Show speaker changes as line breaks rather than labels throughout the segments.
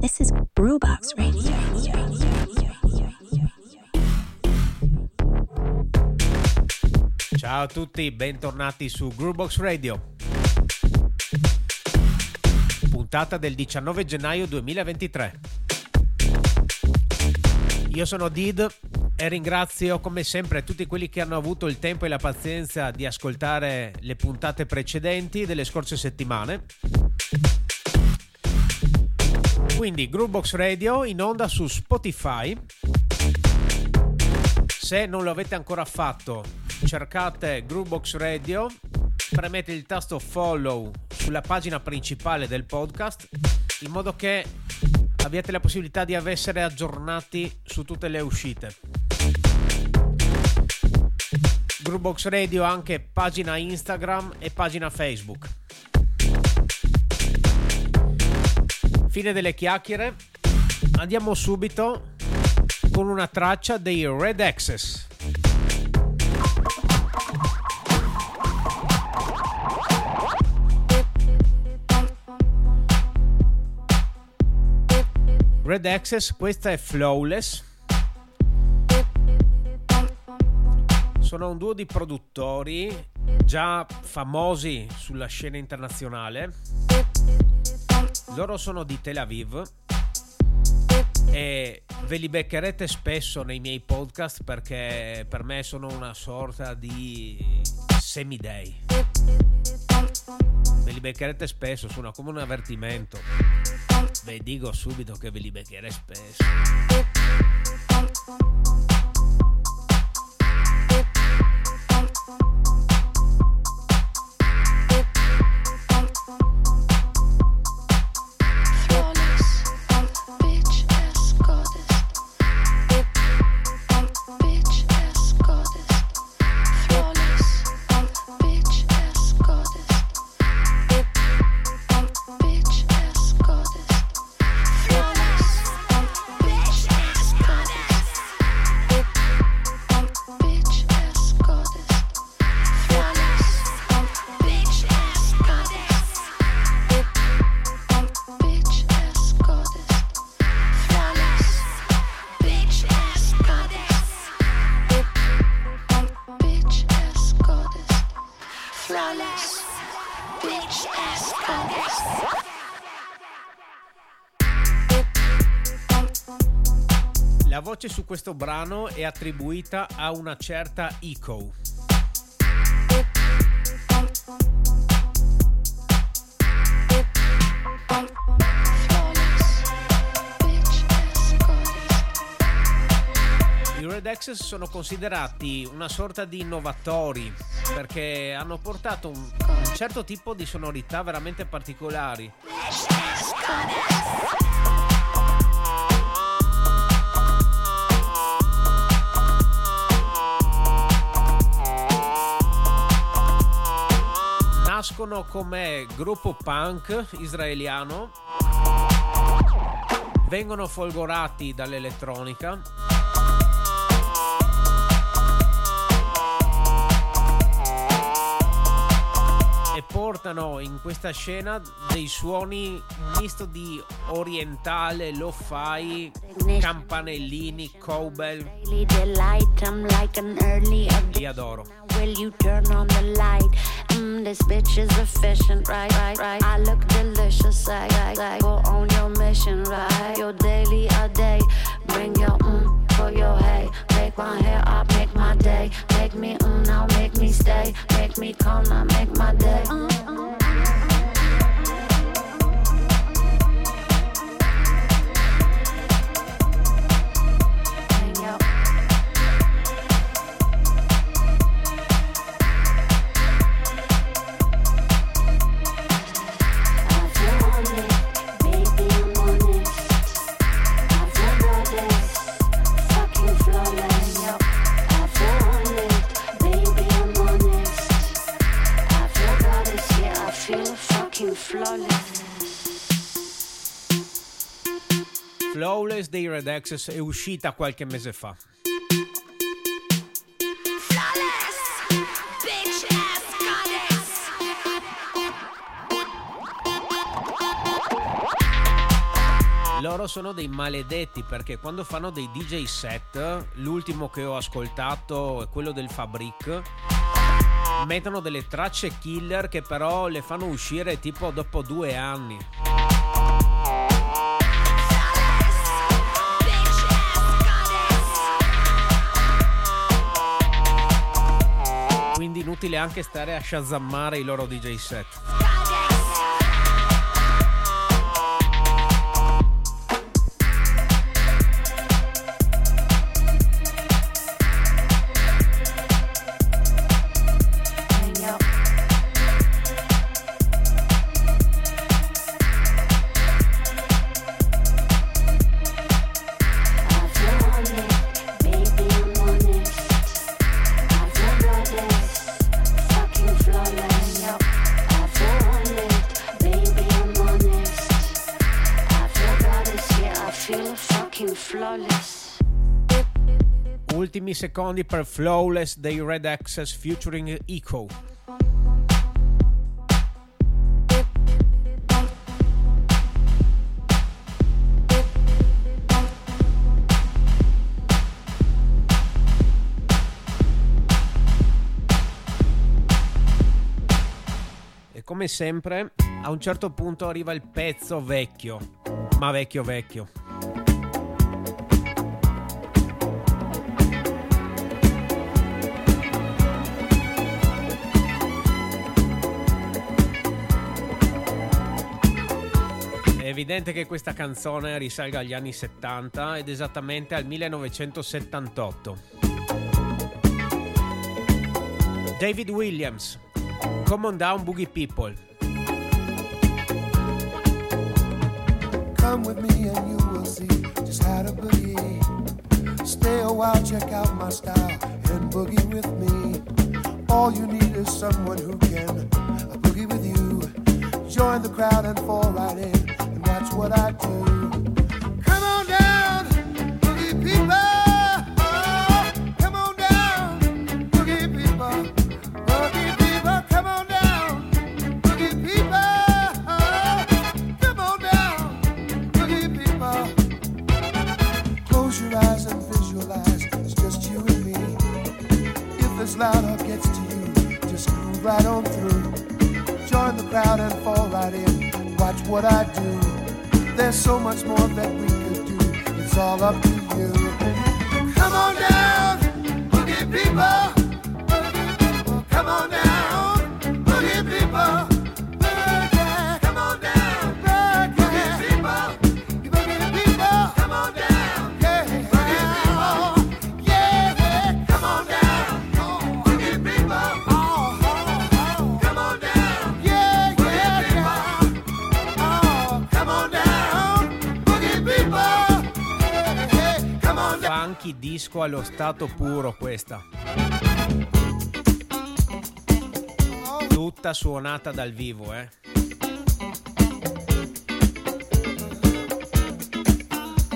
This is Brewbox Radio.
Ciao a tutti, bentornati su Groovebox Radio. Puntata del 19 gennaio 2023. Io sono Did e ringrazio come sempre tutti quelli che hanno avuto il tempo e la pazienza di ascoltare le puntate precedenti delle scorse settimane. Quindi Groovebox Radio in onda su Spotify. Se non lo avete ancora fatto, cercate Groovebox Radio, premete il tasto follow sulla pagina principale del podcast in modo che abbiate la possibilità di essere aggiornati su tutte le uscite. Groovebox Radio ha anche pagina Instagram e pagina Facebook. Fine delle chiacchiere, andiamo subito con una traccia dei Red Access. Red Access, questa è Flawless. Sono un duo di produttori già famosi sulla scena internazionale. Loro sono di Tel Aviv e ve li beccherete spesso nei miei podcast perché per me sono una sorta di semidei. Ve li beccherete spesso, suona come un avvertimento. Ve dico subito che ve li beccherete spesso. La voce su questo brano è attribuita a una certa Eco. I Red Access sono considerati una sorta di innovatori perché hanno portato un certo tipo di sonorità veramente particolari. Nascono come gruppo punk israeliano, vengono folgorati dall'elettronica. E portano in questa scena dei suoni misto di orientale, lo-fi, campanellini, cowbell. Li adoro.
Will you turn on the light? Mm, this bitch is efficient, right? Right, right. I look delicious, I, I, I go on your mission, right? Your daily a day. Bring your mm for your hey. Make my hair up, make my day. Make me mm now, make me stay. Make me calm now, make my day. Mm, mm.
Red Access è uscita qualche mese fa.
Loro sono dei maledetti perché quando fanno dei DJ set, l'ultimo che ho ascoltato è quello del Fabric, mettono delle tracce killer che però le fanno uscire tipo dopo due anni. Quindi inutile anche stare a shazammare i loro DJ set. Secondi per Flawless dei Red Access featuring Eco. E come sempre, a un certo punto arriva il pezzo vecchio, ma vecchio vecchio. Evidente che questa canzone risalga agli anni 70 ed esattamente al 1978. David Williams, Come on down Boogie People. Come with me and you will see just how to boogie. Stay a while, check out my style and boogie with me. All you need is someone who can boogie with you. Join the crowd and fall right in. Watch what I do. Come on down, boogie people. Oh, come on down, boogie people. Boogie people, come on down, boogie people. Oh, come on down, boogie people. Close your eyes and visualize it's just you and me. If gets to you, just move right on through. Join the crowd and fall right in. Watch what I do. There's so much more that we could do. It's all up to you. Disco allo stato puro questa. Tutta suonata dal vivo, eh.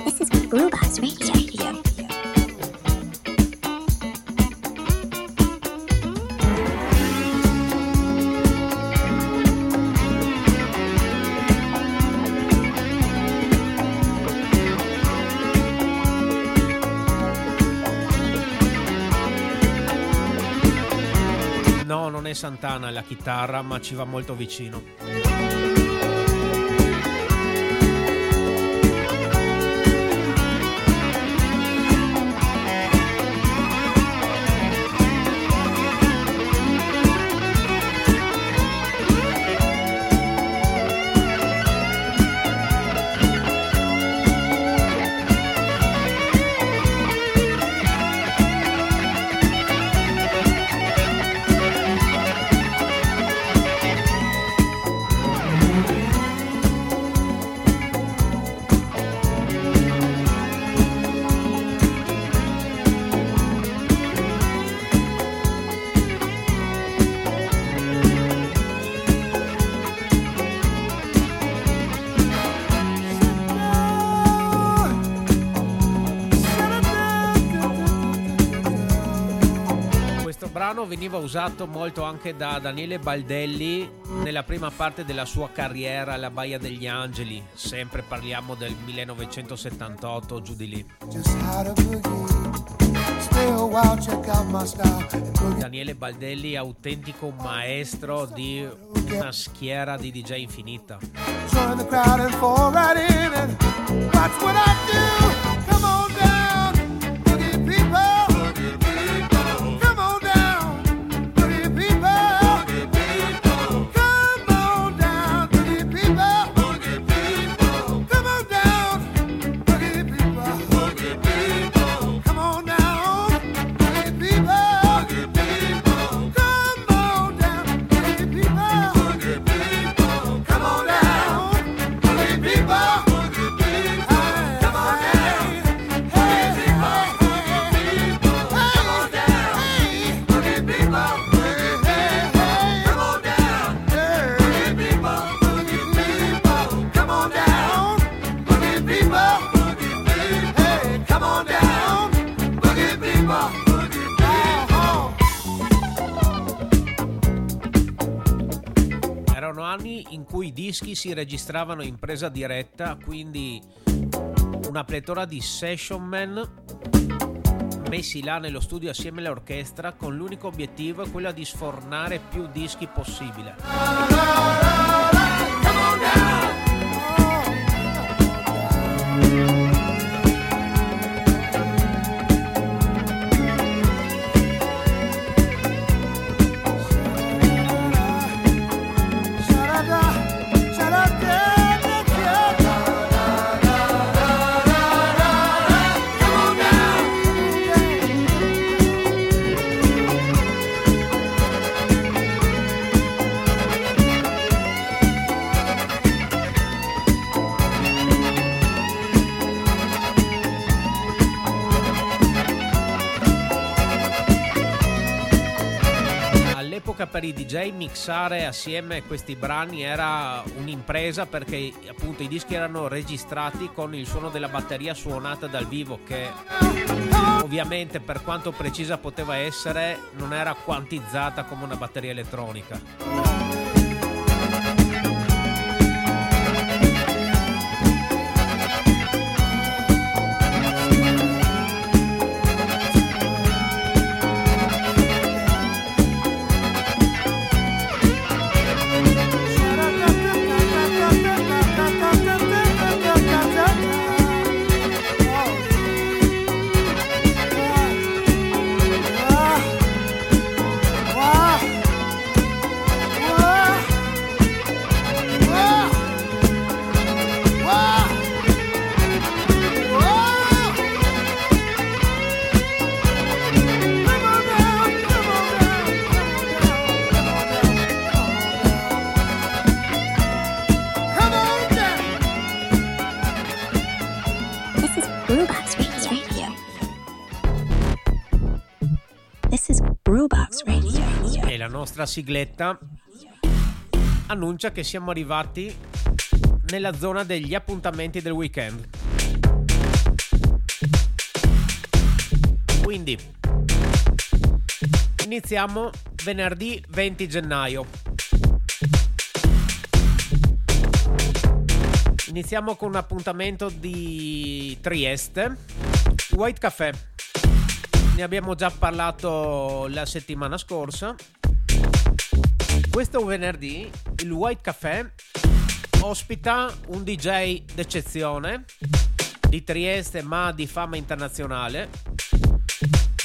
This is Brewbox Radio.
Santana alla chitarra, ma ci va molto vicino.
Brano veniva usato molto anche da Daniele Baldelli nella prima parte della sua carriera alla Baia degli Angeli, sempre parliamo del 1978 giù di lì. Daniele Baldelli autentico maestro di una schiera di DJ infinita. Join the crowd and fall right in and watch what I do. Dischi si registravano in presa diretta, quindi una pletora di session man messi là nello studio assieme all'orchestra con l'unico obiettivo quello di sfornare più dischi possibile. per i DJ mixare assieme questi brani era un'impresa perché appunto i dischi erano registrati con il suono della batteria suonata dal vivo che ovviamente per quanto precisa poteva essere non era quantizzata come una batteria elettronica. Nostra sigletta annuncia che siamo arrivati nella zona degli appuntamenti del weekend. Quindi iniziamo venerdì 20 gennaio. Iniziamo con un appuntamento di Trieste, White Café. Ne abbiamo già parlato la settimana scorsa questo venerdì il White Café ospita un DJ d'eccezione di Trieste ma di fama internazionale,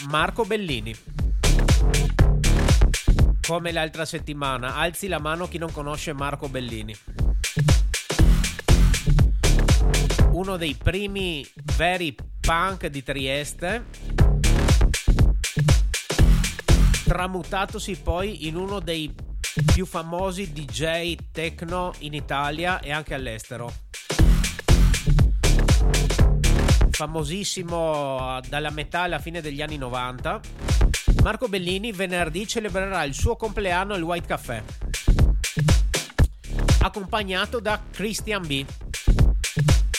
Marco Bellini. Come l'altra settimana, alzi la mano chi non conosce Marco Bellini. Uno dei primi veri punk di Trieste tramutatosi poi in uno dei più famosi DJ techno in Italia e anche all'estero. Famosissimo dalla metà alla fine degli anni 90, Marco Bellini venerdì celebrerà il suo compleanno al White Café, accompagnato da Christian B,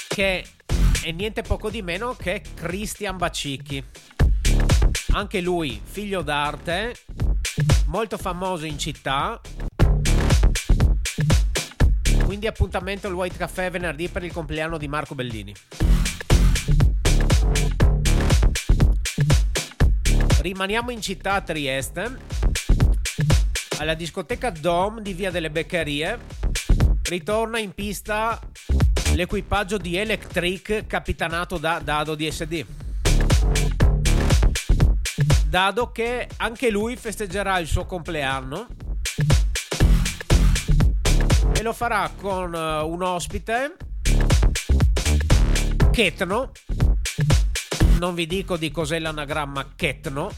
che è niente poco di meno che Christian Bacicchi. Anche lui, figlio d'arte, molto famoso in città. Quindi appuntamento al White Café venerdì per il compleanno di Marco Bellini. Rimaniamo in città a Trieste, alla discoteca Dom di Via delle Beccherie. Ritorna in pista l'equipaggio di Electric capitanato da Dado DSD. Dado che anche lui festeggerà il suo compleanno e lo farà con eh, un ospite Ketno non vi dico di cos'è l'anagramma Ketno.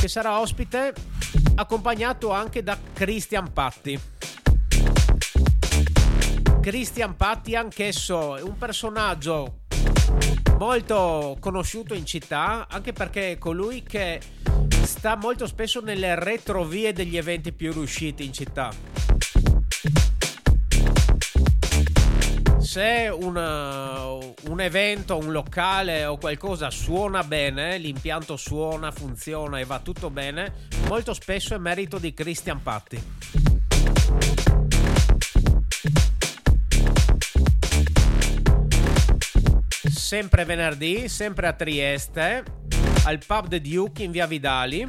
Che sarà ospite accompagnato anche da Christian Patti. Christian Patti, anch'esso, è un personaggio molto conosciuto in città, anche perché è colui che sta molto spesso nelle retrovie degli eventi più riusciti in città se una, un evento, un locale o qualcosa suona bene, l'impianto suona, funziona e va tutto bene, molto spesso è merito di Christian Patti. Sempre venerdì, sempre a Trieste, al pub The Duke in via Vidali,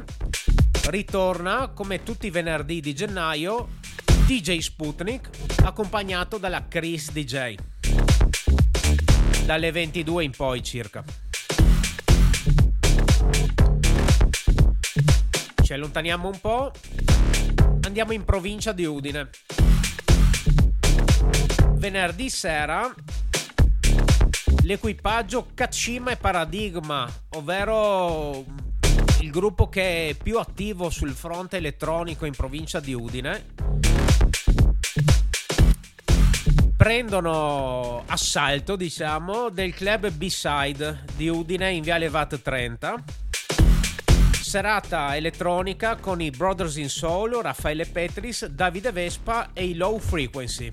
ritorna come tutti i venerdì di gennaio DJ Sputnik accompagnato dalla Chris DJ dalle 22 in poi circa. Ci allontaniamo un po', andiamo in provincia di Udine. Venerdì sera l'equipaggio Kachima e Paradigma, ovvero il gruppo che è più attivo sul fronte elettronico in provincia di Udine, prendono assalto, diciamo, del club B-Side di Udine in Viale Vat 30. Serata elettronica con i Brothers in Soul, Raffaele Petris, Davide Vespa e i Low Frequency.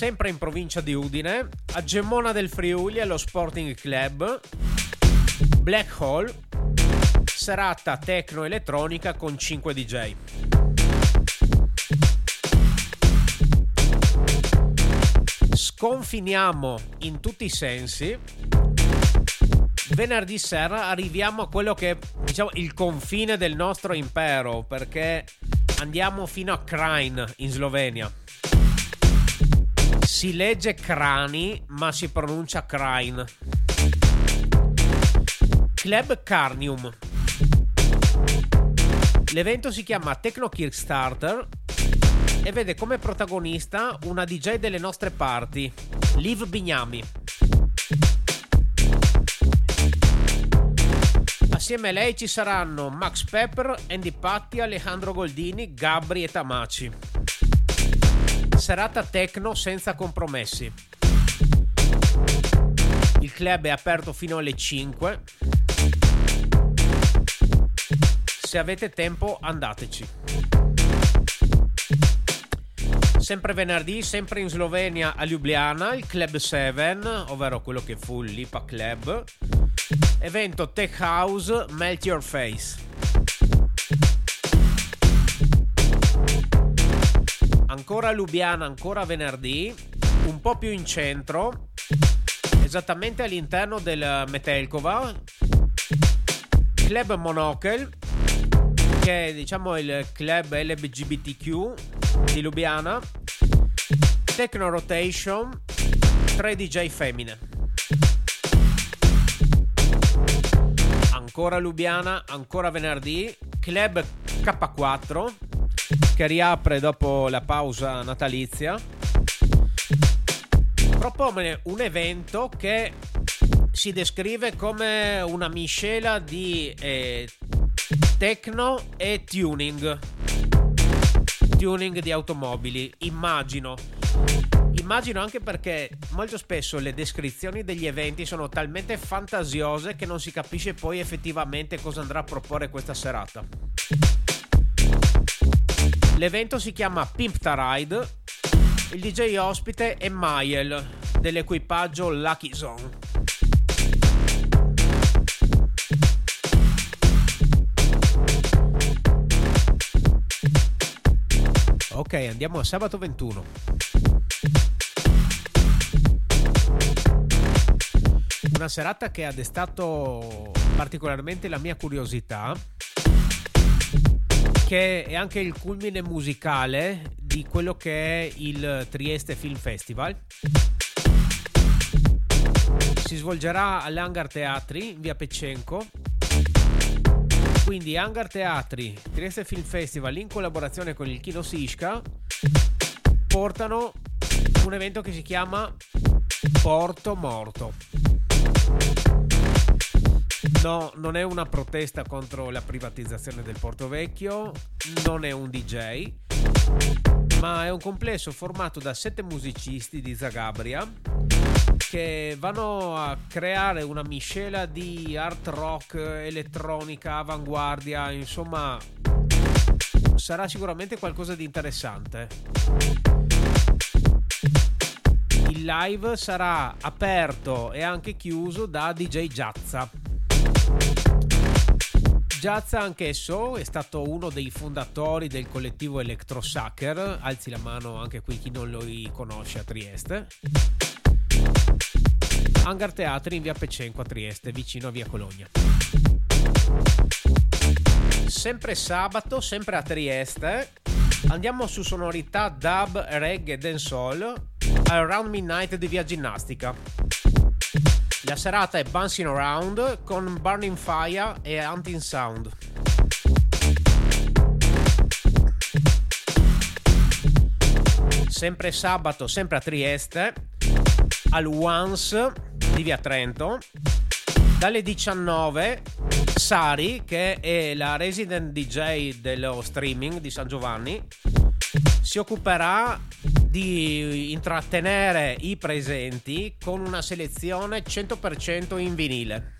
Sempre in provincia di Udine, a Gemona del Friuli allo Sporting Club, Black Hole, serata tecno elettronica con 5 DJ. sconfiniamo in tutti i sensi. Venerdì sera arriviamo a quello che è diciamo il confine del nostro impero perché andiamo fino a Krain in Slovenia. Si legge Crani ma si pronuncia Krain. Club Carnium. L'evento si chiama Techno Kickstarter e vede come protagonista una DJ delle nostre parti, Liv Bignami. Assieme a lei ci saranno Max Pepper, Andy Patti, Alejandro Goldini, Gabri e Tamaci. Serata techno senza compromessi. Il club è aperto fino alle 5. Se avete tempo andateci sempre venerdì, sempre in Slovenia a Ljubljana, il Club 7, ovvero quello che fu l'IPA Club. Evento Tech House Melt Your Face. Ancora Lubiana, ancora venerdì, un po' più in centro, esattamente all'interno del Metelkova, Club Monocle, che è diciamo il club LGBTQ di Lubiana Techno Rotation 3 DJ femmine. Ancora Lubiana, ancora venerdì, Club K4 che riapre dopo la pausa natalizia. Propone un evento che si descrive come una miscela di eh, techno e tuning. Tuning di automobili, immagino Immagino anche perché molto spesso le descrizioni degli eventi sono talmente fantasiose che non si capisce poi effettivamente cosa andrà a proporre questa serata. L'evento si chiama Pimp Ride, il DJ ospite è Mael, dell'equipaggio Lucky Zone. Ok, andiamo a sabato 21. Una serata che ha destato particolarmente la mia curiosità, che è anche il culmine musicale di quello che è il Trieste Film Festival. Si svolgerà all'Hangar Teatri in via Peccenco quindi Hangar Teatri, Trieste Film Festival in collaborazione con il Kino Sisca portano un evento che si chiama Porto Morto. No, non è una protesta contro la privatizzazione del Porto Vecchio, non è un DJ, ma è un complesso formato da sette musicisti di Zagabria che vanno a creare una miscela di art rock, elettronica, avanguardia, insomma sarà sicuramente qualcosa di interessante. Il live sarà aperto e anche chiuso da DJ Giazza. Giazza anch'esso è stato uno dei fondatori del collettivo Electro Sucker, alzi la mano anche qui chi non lo conosce a Trieste. Hangar Teatri in via Pecenco a Trieste, vicino a via Colonia. Sempre sabato, sempre a Trieste, andiamo su sonorità dub, reggae e dancehall Around Midnight di via Ginnastica. La serata è Bouncing Around con Burning Fire e Hunting Sound. Sempre sabato, sempre a Trieste, al Once di via Trento. Dalle 19 Sari, che è la resident DJ dello streaming di San Giovanni, si occuperà di intrattenere i presenti con una selezione 100% in vinile.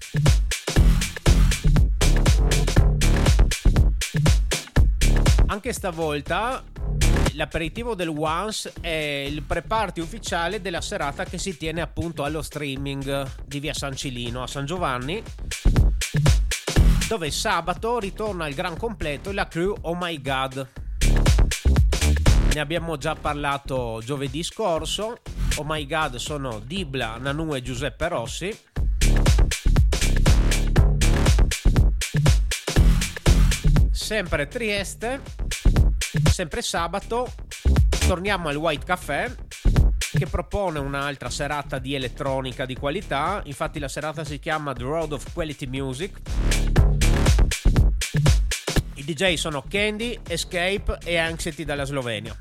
Anche stavolta l'aperitivo del Once è il pre-party ufficiale della serata che si tiene appunto allo streaming di via San Cilino a San Giovanni dove sabato ritorna il gran completo la crew Oh My God. Ne abbiamo già parlato giovedì scorso. Oh My God sono Dibla, Nanu e Giuseppe Rossi. Sempre Trieste, sempre sabato, torniamo al White Café che propone un'altra serata di elettronica di qualità. Infatti la serata si chiama The Road of Quality Music. DJ sono Candy, Escape e Anxiety dalla Slovenia.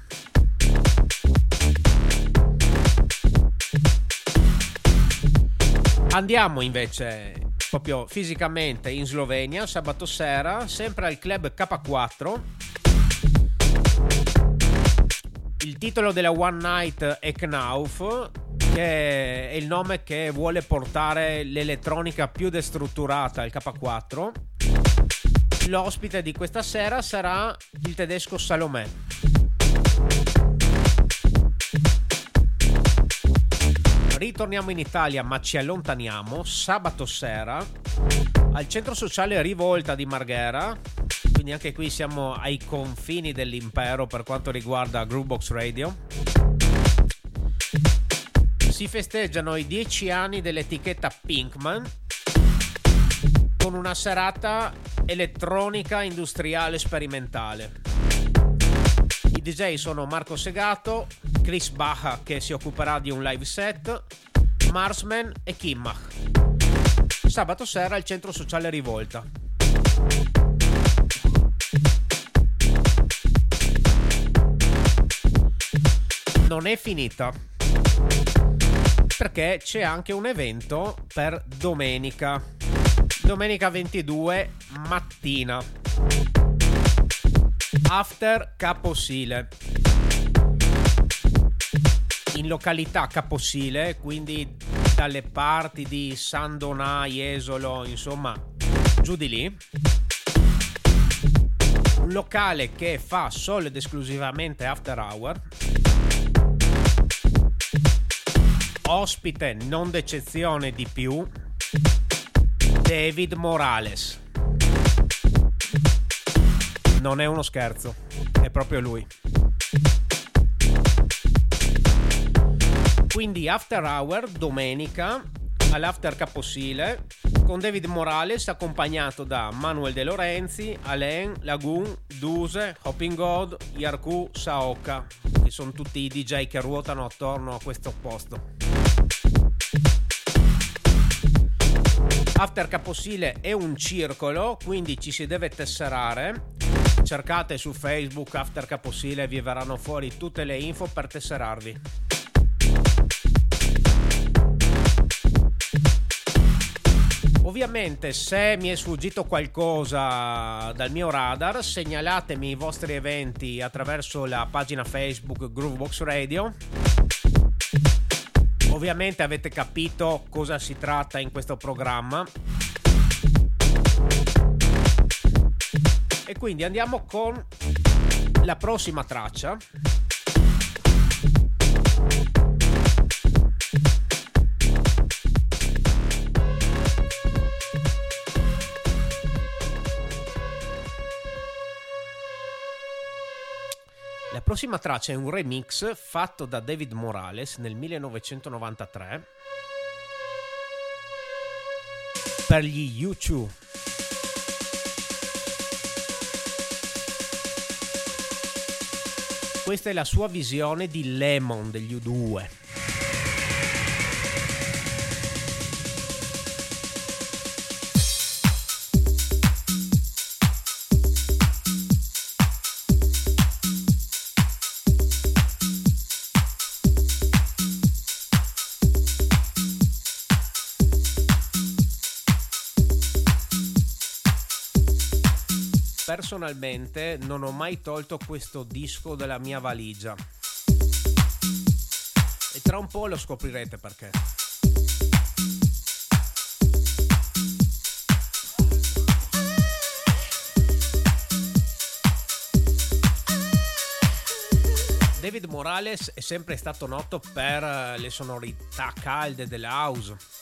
Andiamo invece proprio fisicamente in Slovenia sabato sera, sempre al club K4 il titolo della One Night è Knauf, che è il nome che vuole portare l'elettronica più destrutturata al K4. L'ospite di questa sera sarà il tedesco Salomè. Ritorniamo in Italia ma ci allontaniamo sabato sera al centro sociale Rivolta di Marghera quindi anche qui siamo ai confini dell'impero per quanto riguarda Groovebox Radio. Si festeggiano i 10 anni dell'etichetta Pinkman con una serata elettronica industriale sperimentale. I DJ sono Marco Segato, Chris Baja che si occuperà di un live set, Marsman e Kimmach. Sabato sera al centro sociale Rivolta. non è finita perché c'è anche un evento per domenica domenica 22 mattina. After Caposile. In località Caposile quindi dalle parti di San Donà, Jesolo insomma giù di lì. Un locale che fa solo ed esclusivamente after hour. Ospite non d'eccezione di più, David Morales. Non è uno scherzo, è proprio lui. Quindi After Hour domenica all'After Caposile con David Morales accompagnato da Manuel De Lorenzi, Alain, Lagoon, Duse, Hopping God, Yarku, Saoka, che sono tutti i DJ che ruotano attorno a questo posto. After Caposile è un circolo, quindi ci si deve tesserare. Cercate su Facebook After Caposile e vi verranno fuori tutte le info per tesserarvi. Ovviamente se mi è sfuggito qualcosa dal mio radar segnalatemi i vostri eventi attraverso la pagina Facebook Groovebox Radio. Ovviamente avete capito cosa si tratta in questo programma. E quindi andiamo con la prossima traccia. Prossima traccia è un remix fatto da David Morales nel 1993 per gli U2. Questa è la sua visione di Lemon degli U2. Personalmente non ho mai tolto questo disco dalla mia valigia. E tra un po' lo scoprirete perché. David Morales è sempre stato noto per le sonorità calde della house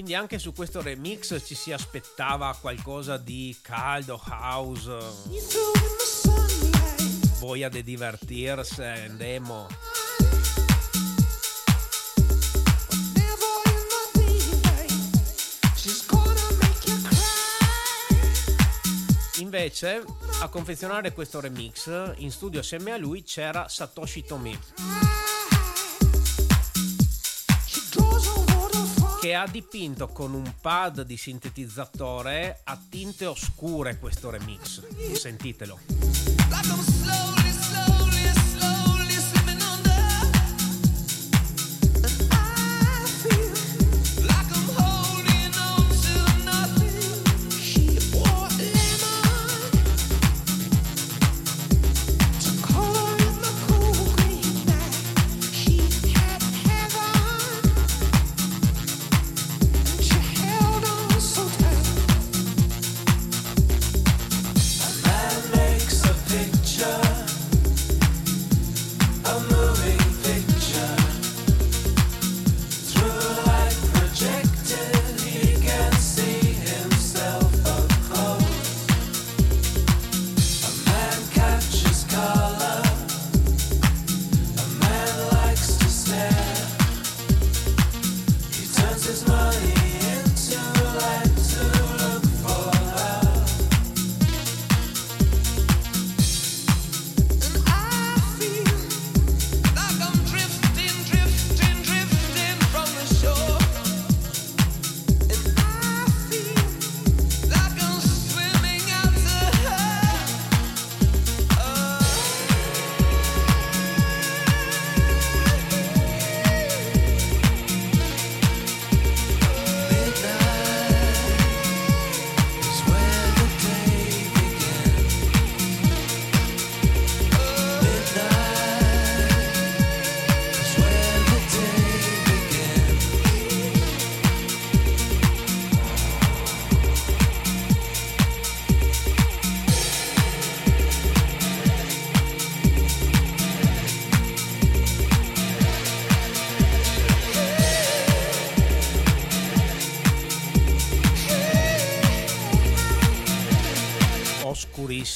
quindi anche su questo remix ci si aspettava qualcosa di caldo, house, voglia di divertirsi, andiamo. Invece, a confezionare questo remix, in studio assieme a lui c'era Satoshi Tomi. Che ha dipinto con un pad di sintetizzatore a tinte oscure questo remix. Sentitelo.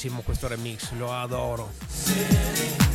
Oscurissimo questo remix, lo adoro.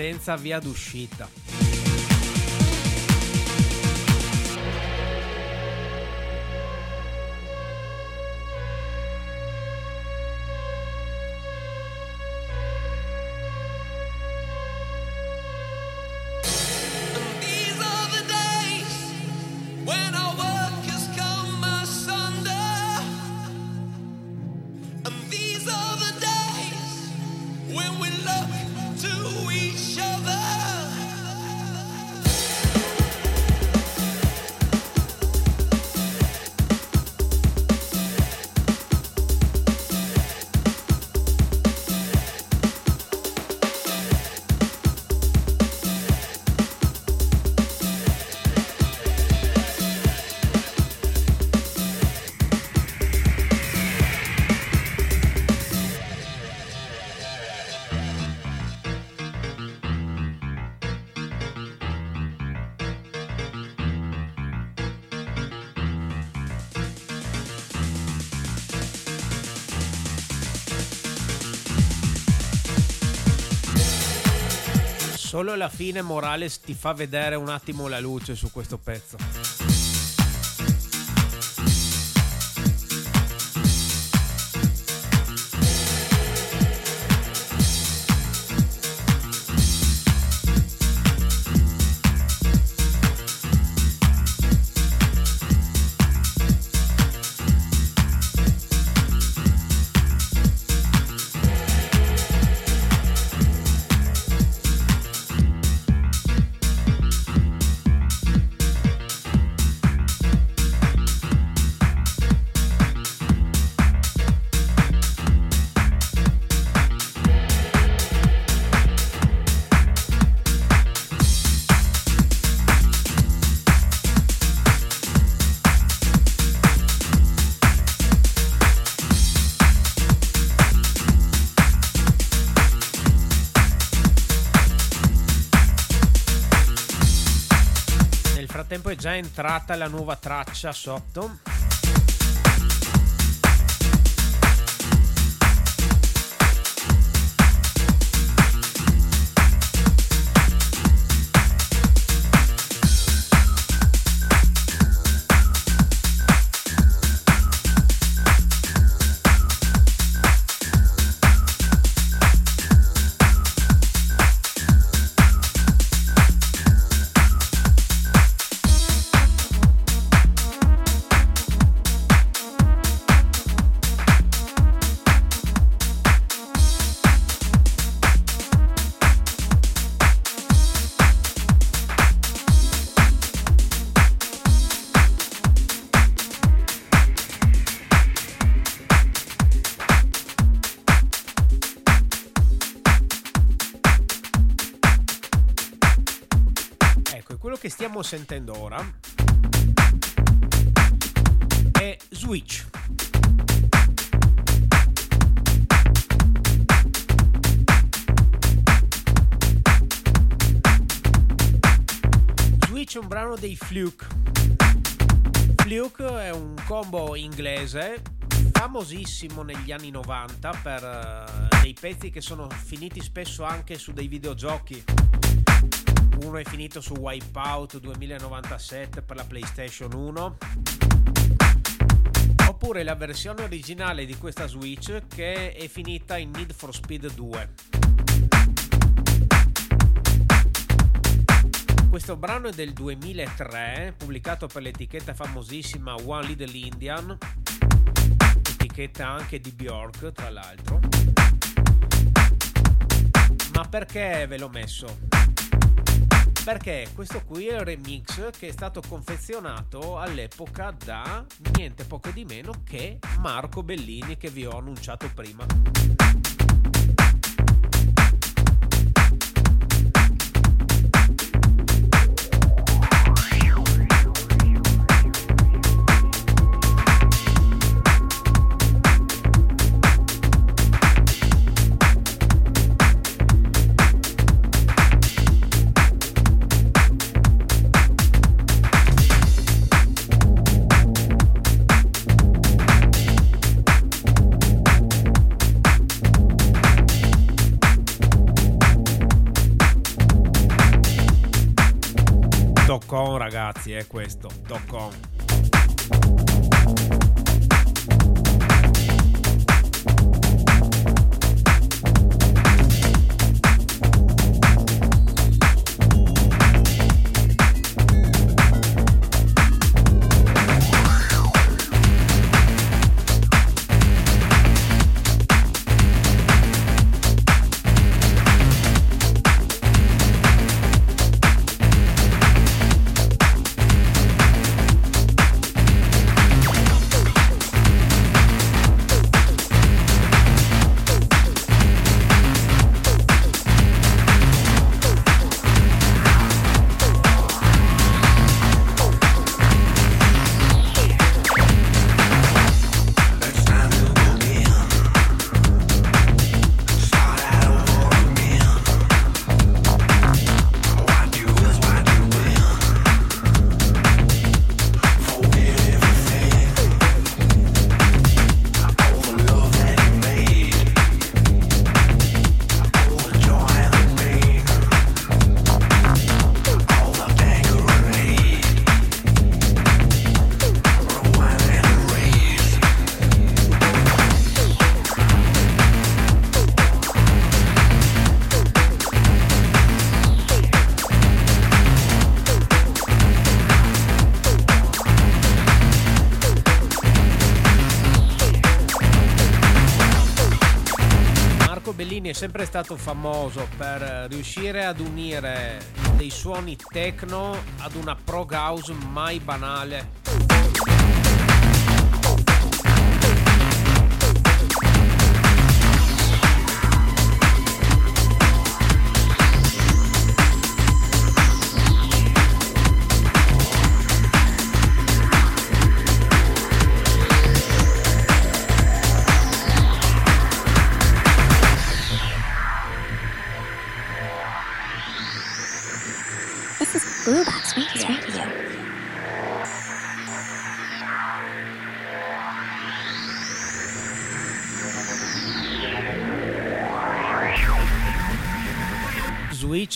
Senza via d'uscita. Solo la fine Morales ti fa vedere un attimo la luce su questo pezzo. Frattempo è già entrata la nuova traccia sotto sentendo ora è Switch.
Switch è un brano dei Fluke. Fluke è un combo inglese famosissimo negli anni 90 per eh, dei pezzi che sono finiti spesso anche su dei videogiochi uno è finito su Wipeout 2097 per la PlayStation 1. Oppure la versione originale di questa Switch che è finita in Need for Speed 2. Questo brano è del 2003, pubblicato per l'etichetta famosissima One Little Indian, etichetta anche di Bjork tra l'altro. Ma perché ve l'ho messo? Perché questo qui è il remix che è stato confezionato all'epoca da niente poco di meno che Marco Bellini che vi ho annunciato prima. Ragazzi, è questo, sempre stato famoso per riuscire ad unire dei suoni techno ad una prog house mai banale.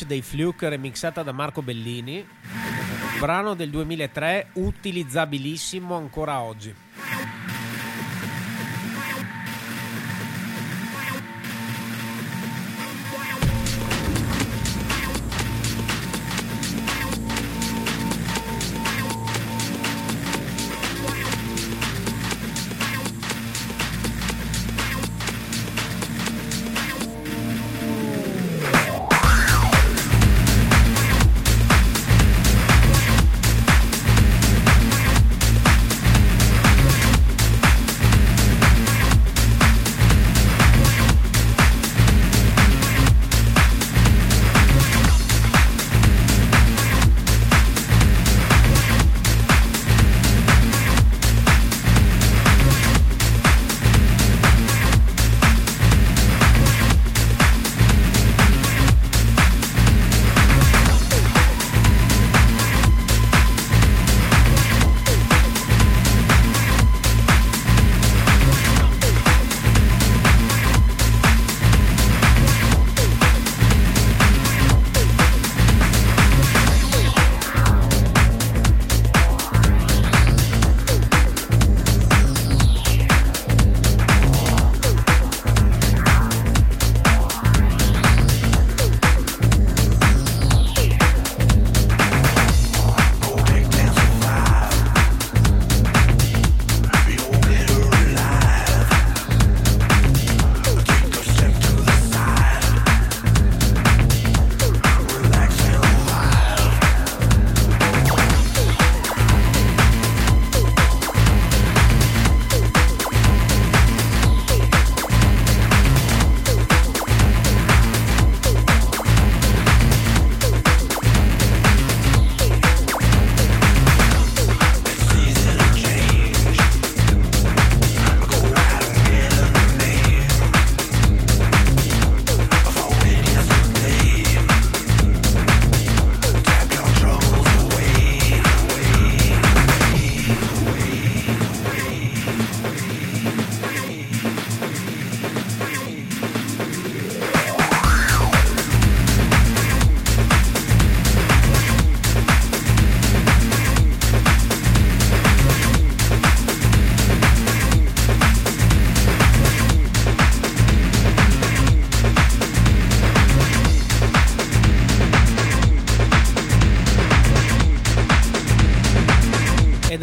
Switch dei Fluke remixata da Marco Bellini, brano del 2003 utilizzabilissimo ancora oggi.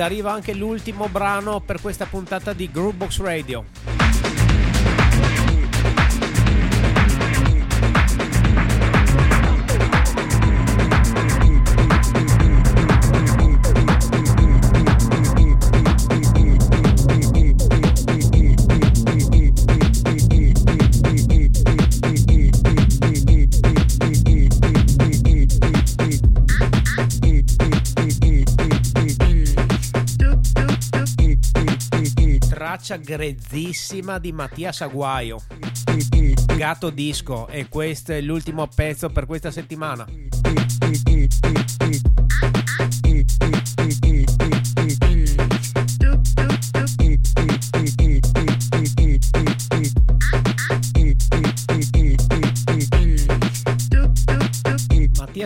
Arriva anche l'ultimo brano per questa puntata di Groovebox Radio. Traccia grezzissima di Mattias Aguaio. Gatto Disco e questo è l'ultimo pezzo per questa settimana.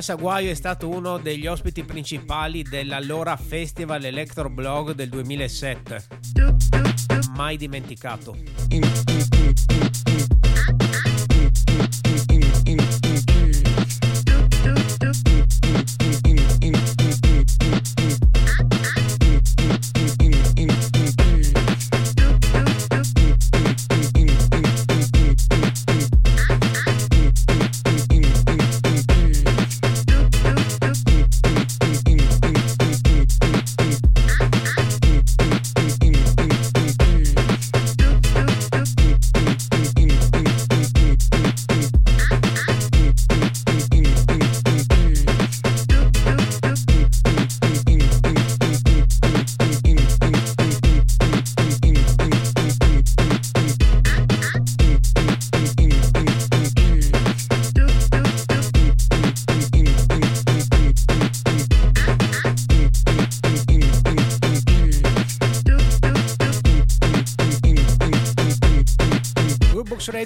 Mattias Aguaio è stato uno degli ospiti principali dell'allora Festival Electro Blog del 2007. Mai dimenticato.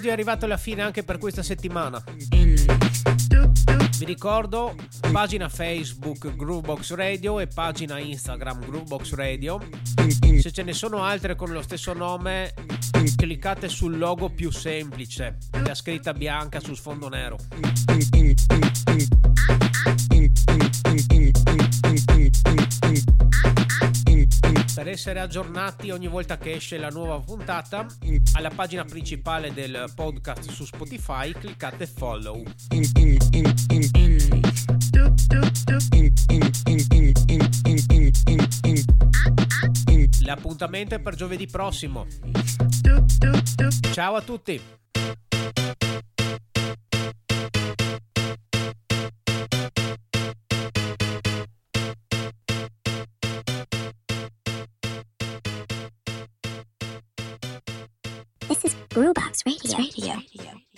È arrivato alla fine anche per questa settimana. Vi ricordo pagina Facebook Groovebox Radio e pagina Instagram Groovebox Radio. Se ce ne sono altre con lo stesso nome, cliccate sul logo più semplice, la scritta bianca su sfondo nero. Per essere aggiornati ogni volta che esce la nuova puntata, alla pagina principale del podcast su Spotify cliccate follow. L'appuntamento è per giovedì prossimo. Ciao a tutti!
Brewbox Radio. Radio.